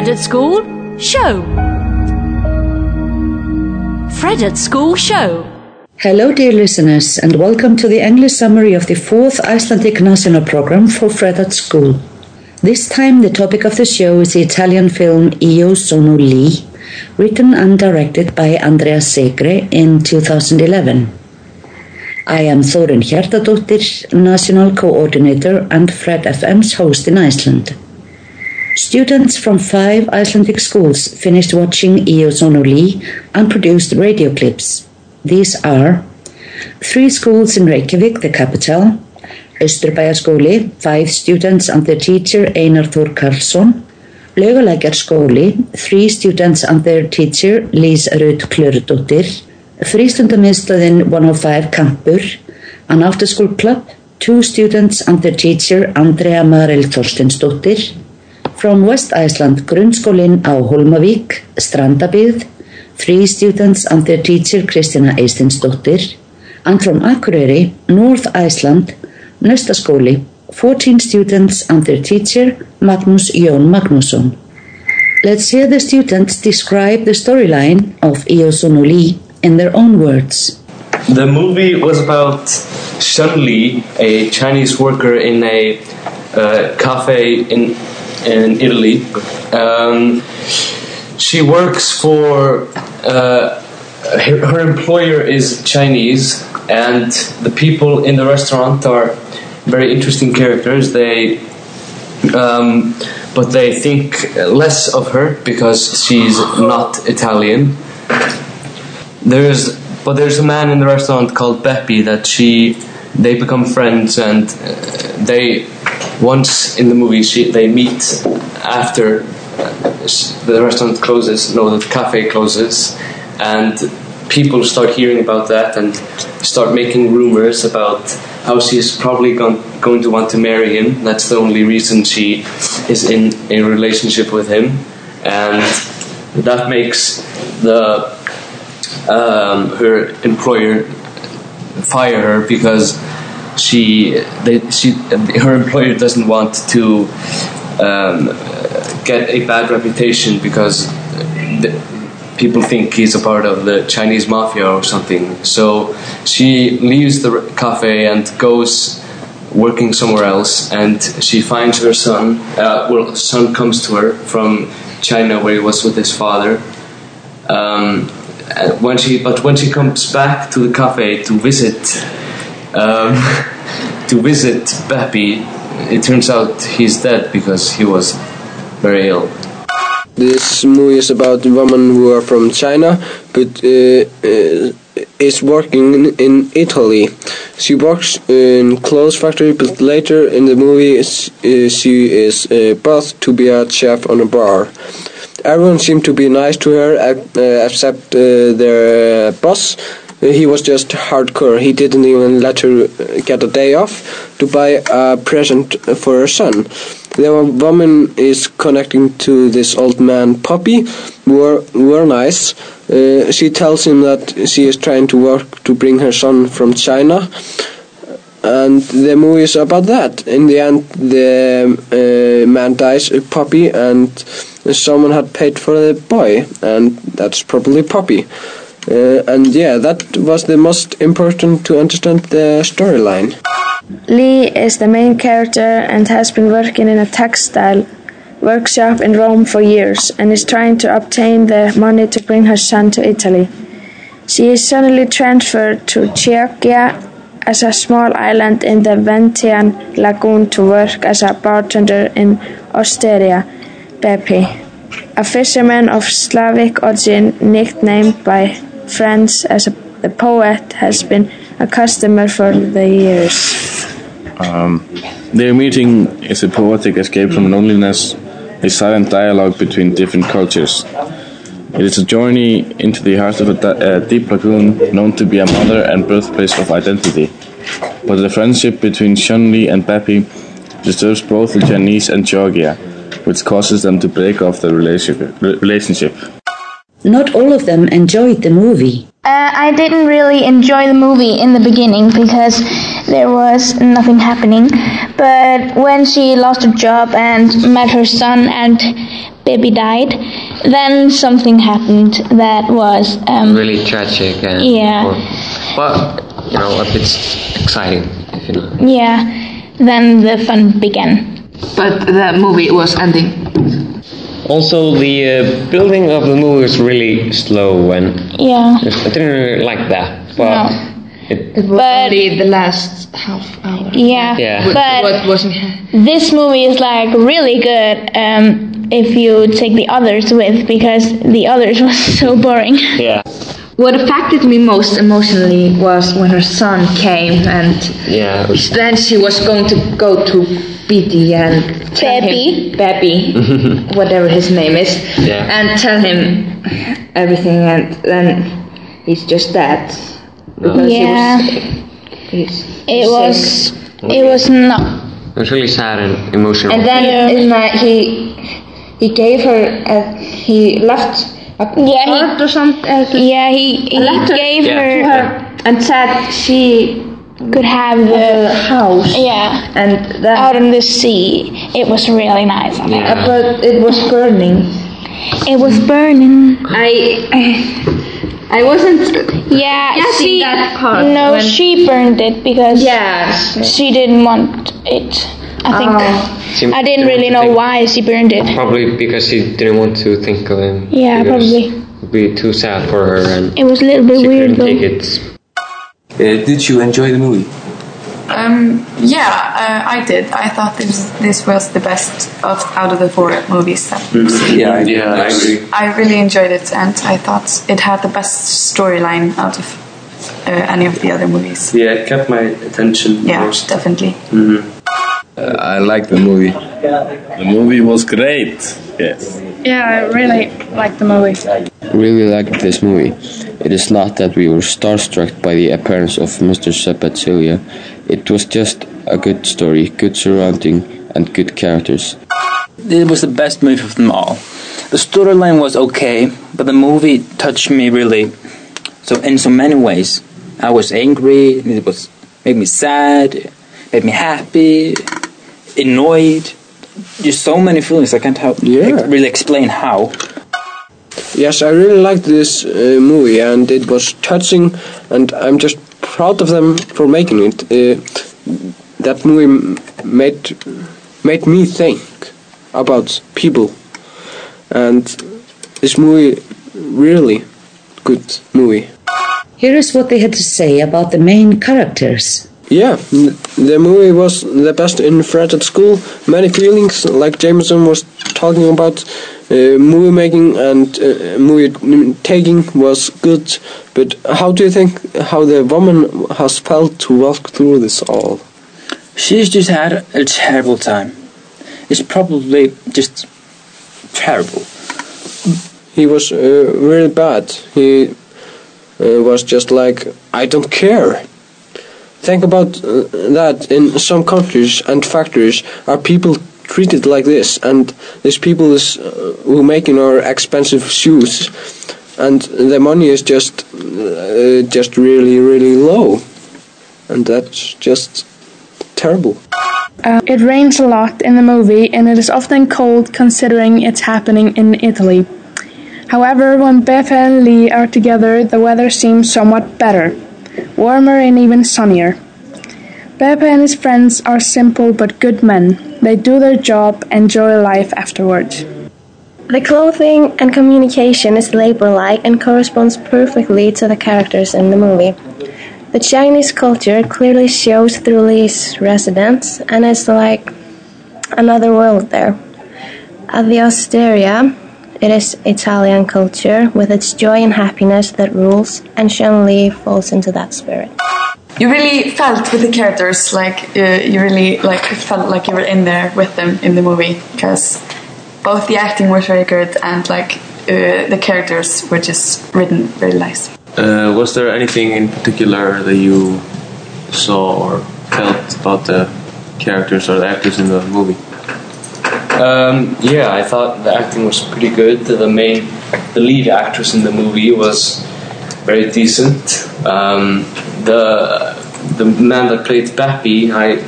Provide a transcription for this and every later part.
Fred at School Show. Fred at School Show. Hello, dear listeners, and welcome to the English summary of the fourth Icelandic national program for Fred at School. This time, the topic of the show is the Italian film Io sono Li, written and directed by Andrea Segre in 2011. I am Thorin Hjartadóttir, National Coordinator and Fred FM's host in Iceland. Students from five Icelandic schools finished watching Io sono lì and produced radio clips. These are three schools in Reykjavik, the capital, Östurbæjarskóli, five students and their teacher Einar Þór Karlsson, Laugalækjarskóli, three students and their teacher Lís Rut Klördóttir, Frístundamiðstöðin 105 Kampur, an after school club, two students and their teacher Andrea Marel Þorstensdóttir, from West Iceland grunnskólinn á Holmavík, Strandabíð, three students and their teacher Kristina Eistinsdóttir, and from Akureyri, North Iceland, Naustaskóli, 14 students and their teacher Magnús Jón Magnússon. Let's hear the students describe the storyline of lì in their own words. The movie was about Shun Li, a Chinese worker in a uh, cafe in in Italy. Um, she works for uh, her, her employer is Chinese, and the people in the restaurant are very interesting characters. They um, but they think less of her because she's not Italian. There's but there's a man in the restaurant called Bepi that she they become friends and uh, they once in the movie she they meet after uh, the restaurant closes no the cafe closes and people start hearing about that and start making rumors about how she's probably going, going to want to marry him. That's the only reason she is in a relationship with him. And that makes the um, her employer fire her because she they, she her employer doesn't want to um, get a bad reputation because the, people think he's a part of the Chinese mafia or something. So she leaves the cafe and goes working somewhere else and she finds her son uh, well son comes to her from China where he was with his father. Um, when she but when she comes back to the cafe to visit um, to visit Bepi it turns out he's dead because he was very ill This movie is about women who are from China but uh, uh, is working in, Italy. She works in clothes factory but later in the movie uh, she is uh, brought to be a chef on a bar. Everyone seemed to be nice to her uh, except uh, their uh, boss. He was just hardcore. He didn't even let her get a day off to buy a present for her son. The woman is connecting to this old man, Poppy, who are nice. Uh, she tells him that she is trying to work to bring her son from China. And the movie is about that. In the end, the uh, man dies, uh, Poppy, and someone had paid for the boy, and that's probably Poppy. Uh, and yeah, that was the most important to understand the storyline. Li is the main character and has been working in a textile workshop in Rome for years and is trying to obtain the money to bring her son to Italy. She is suddenly transferred to Chioggia as a small island in the Venetian lagoon to work as a bartender in Osteria, Bepi, a fisherman of Slavic origin nicknamed by friends as a, the poet has been a customer for the years. Um, their meeting is a poetic escape from loneliness, a silent dialogue between different cultures. It is a journey into the heart of a uh, deep lagoon known to be a mother and birthplace of identity. But the friendship between Shunli and Bepi disturbs both the Chinese and Chioggia, which causes them to break off the relationship. Not all of them enjoyed the movie. Uh, I didn't really enjoy the movie in the beginning because there was nothing happening. But when she lost her job and met her son and baby died. Then something happened that was um, really tragic and Yeah. or- but you know a bit exciting if you know. yeah. Then the fun began. But the movie was ending. Also, the uh, building of the movie was really slow, and Yeah. I didn't really like that. But No. it, It was But- only the last half hour. Yeah. Yeah. What, But what wasn't this movie is like really good um, if you take the others with because the others was so boring. yeah, What affected me most emotionally was when her son came and yeah, was, then she was going to go to BD and tell Baby. him, Baby, whatever his name is, Yeah. and tell him everything, and then he's just dead because Yeah. he was. He's It sick. was. It was not. It was really sad and emotional. And then Yeah. in my, he he gave her a, he left a Yeah, he- card or something. Uh, Yeah, he, he letter gave Yeah. her, to her and said she could have the the house yeah and then out in the sea. It was really nice. I think. Uh, but it was burning. It was burning. I I, I wasn't. Yeah, she that part no, when- she burned it because Yeah. she didn't want it. I think She I didn't really know think- why she burned it. Probably because she didn't want to think of him. Yeah, probably. It would be too sad for her, and It was a little bit weird though. take it. Uh, did you enjoy the movie? Um, yeah, uh, I did. I thought this this was the best of out of the four movies that we've seen. Yeah, I, Yeah, I I agree. I really enjoyed it, and I thought it had the best storyline out of uh, any of the other movies. Yeah, it kept my attention Yeah, most. definitely. I like the movie. The movie was great. Yes. Yeah, I really liked the movie. Really liked this movie. It is not that we were starstruck by the appearance of Mr. Šerbedžija. It was just a good story, good surrounding, and good characters. It was the best movie of them all. The storyline was okay, but the movie touched me really. So in so many ways, I was angry. It was made me sad, made me happy, annoyed. Just so many feelings. I can't help Yeah. really explain how. Yes, I really liked this uh, movie, and it was touching, and I'm just proud of them for making it. Uh, that movie made made me think about people, and this movie really good movie. Here is what they had to say about the main characters. Yeah, the movie was the best in Fred at School. Many feelings, like Jameson was talking about. Uh, movie making and uh, movie taking was good, but how do you think how the woman has felt to walk through this all? She's just had a terrible time. It's probably just terrible. He was uh, really bad. He uh, was just like, I don't care. Think about uh, that in some countries and factories are people treated like this and these people is, uh, who making our expensive shoes and the money is just uh, just really really low and that's just terrible. Uh, it rains a lot in the movie and it is often cold considering it's happening in Italy. However, when Beth and Li are together, the weather seems somewhat better, warmer and even sunnier. Bepi and his friends are simple but good men. They do their job, enjoy life afterwards. The clothing and communication is labor like and corresponds perfectly to the characters in the movie. The Chinese culture clearly shows through Li's residence, and it's like another world there. At the Osteria, it is Italian culture with its joy and happiness that rules, and Shun Li falls into that spirit. You really felt with the characters, like uh, you really like felt like you were in there with them in the movie because both the acting was very good and like uh, the characters were just written very nice. Uh, was there anything in particular that you saw or felt about the characters or the actors in the movie? Um, yeah, I thought the acting was pretty good. The main, the lead actress in the movie was very decent. Um, the the man that played Bappy, I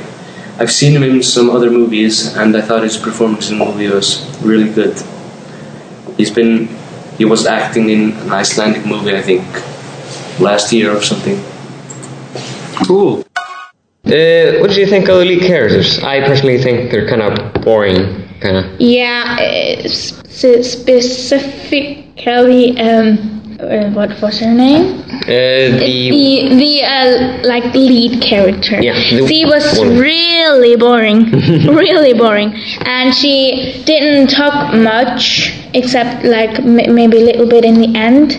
I've seen him in some other movies, and I thought his performance in the movie was really good. he's been he was acting in an Icelandic movie I think last year or something. Cool. Uh, what do you think of the lead characters? I personally think they're kind of boring, kind of. Yeah, uh, sp- specifically, um, uh, what was her name? Uh, the The the uh, like lead character. Yeah, she was one. really boring, really boring, and she didn't talk much except like m- maybe a little bit in the end,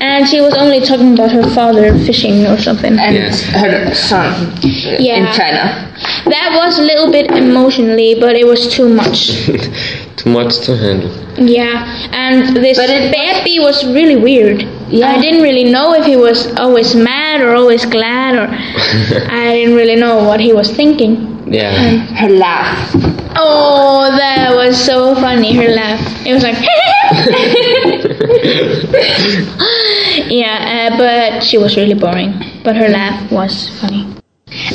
and she was only talking about her father fishing or something. And her son Yeah. in China. That was a little bit emotionally, but it was too much. too much to handle. Yeah, and this but it, baby was really weird. Yeah. I didn't really know if he was always mad or always glad, or I didn't really know what he was thinking. Yeah. Her laugh. Oh, that was so funny. Her laugh. It was like. yeah, uh, but she was really boring. But her laugh was funny.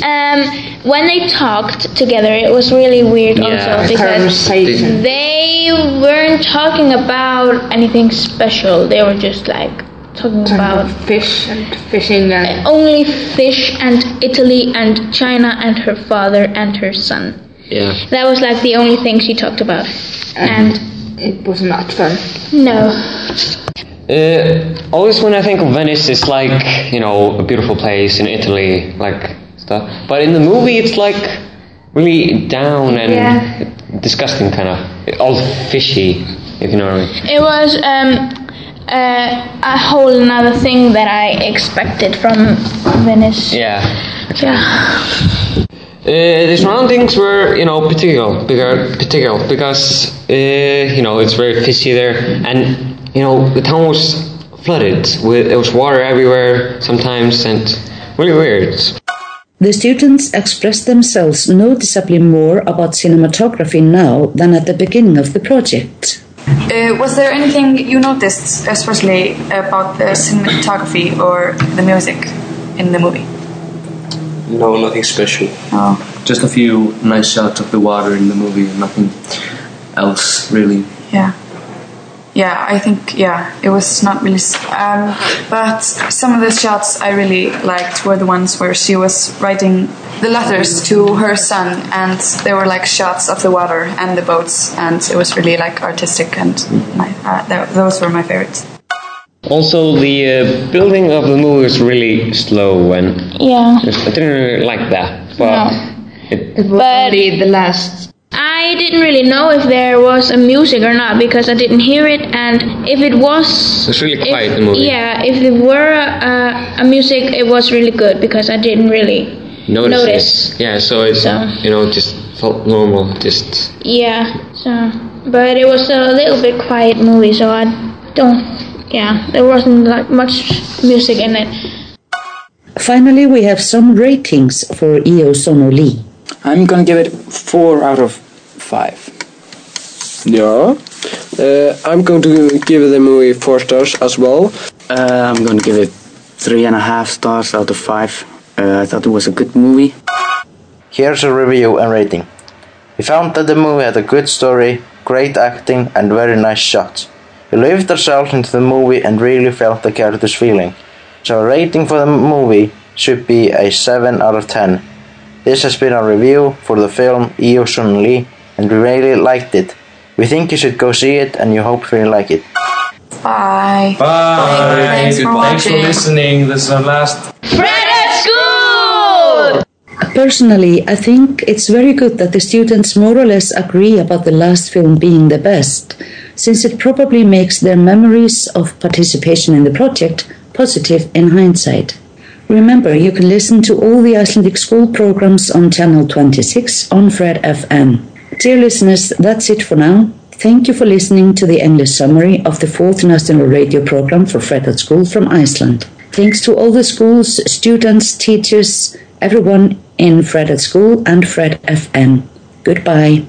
Um, when they talked together, it was really weird Yeah. also because they weren't talking about anything special. They were just like talking about fish and fishing and only fish and Italy and China and her father and her son. Yeah. That was like the only thing she talked about. And it was not fun. no. Uh, always when I think of Venice, it's like you know a beautiful place in Italy, like stuff. But in the movie, it's like really down and Yeah. disgusting, kind of all fishy, if you know what I mean. It was um, uh, a whole another thing that I expected from Venice. Yeah. Yeah. Uh, the surroundings were, you know, particular, bigger, particular because uh, you know it's very fishy there, and you know the town was flooded with it was water everywhere sometimes, and really weird. The students expressed themselves noticeably more about cinematography now than at the beginning of the project. Uh, was there anything you noticed, especially about the cinematography or the music in the movie? No, nothing special. Oh. Just a few nice shots of the water in the movie, nothing else really. Yeah. Yeah, I think yeah, it was not really. Um, but some of the shots I really liked were the ones where she was writing the letters to her son, and there were like shots of the water and the boats, and it was really like artistic, and my, uh, th- those were my favorites. Also, the uh, building of the movie was really slow, and Yeah. I didn't really like that. But No. it, It was only the last. I didn't really know if there was a music or not because I didn't hear it, and if it was, it's really if- the movie. yeah, if there were a, a music, it was really good because I didn't really Notice. notice. it. Yeah, so it's So. you know just felt normal, just Yeah, so but it was a little bit quiet movie, so I don't. Yeah, there wasn't like much music in it. Finally, we have some ratings for Io Sono Li. I'm gonna give it four out of five. Yeah. Uh, I'm going to give the movie four stars as well. Uh, I'm gonna give it three and a half stars out of five. Uh, I thought it was a good movie. Here's a review and rating. We found that the movie had a good story, great acting, and very nice shots. We lived ourselves into the movie and really felt the characters' feeling. So a rating for the movie should be a 7 out of 10. This has been our review for the film Io Sun Li, and we really liked it. We think you should go see it, and you hope you like it. Bye. Bye. Thanks for Thanks for listening. This is our last Fred at school. Personally, I think it's very good that the students more or less agree about the last film being the best, since it probably makes their memories of participation in the project positive in hindsight. Remember, you can listen to all the Icelandic school programs on channel 26 on Fred FM. Dear listeners, that's it for now. Thank you for listening to the English summary of the fourth national radio program for Fred at School from Iceland. Thanks to all the schools, students, teachers, everyone in Fred at School and Fred FM. Goodbye.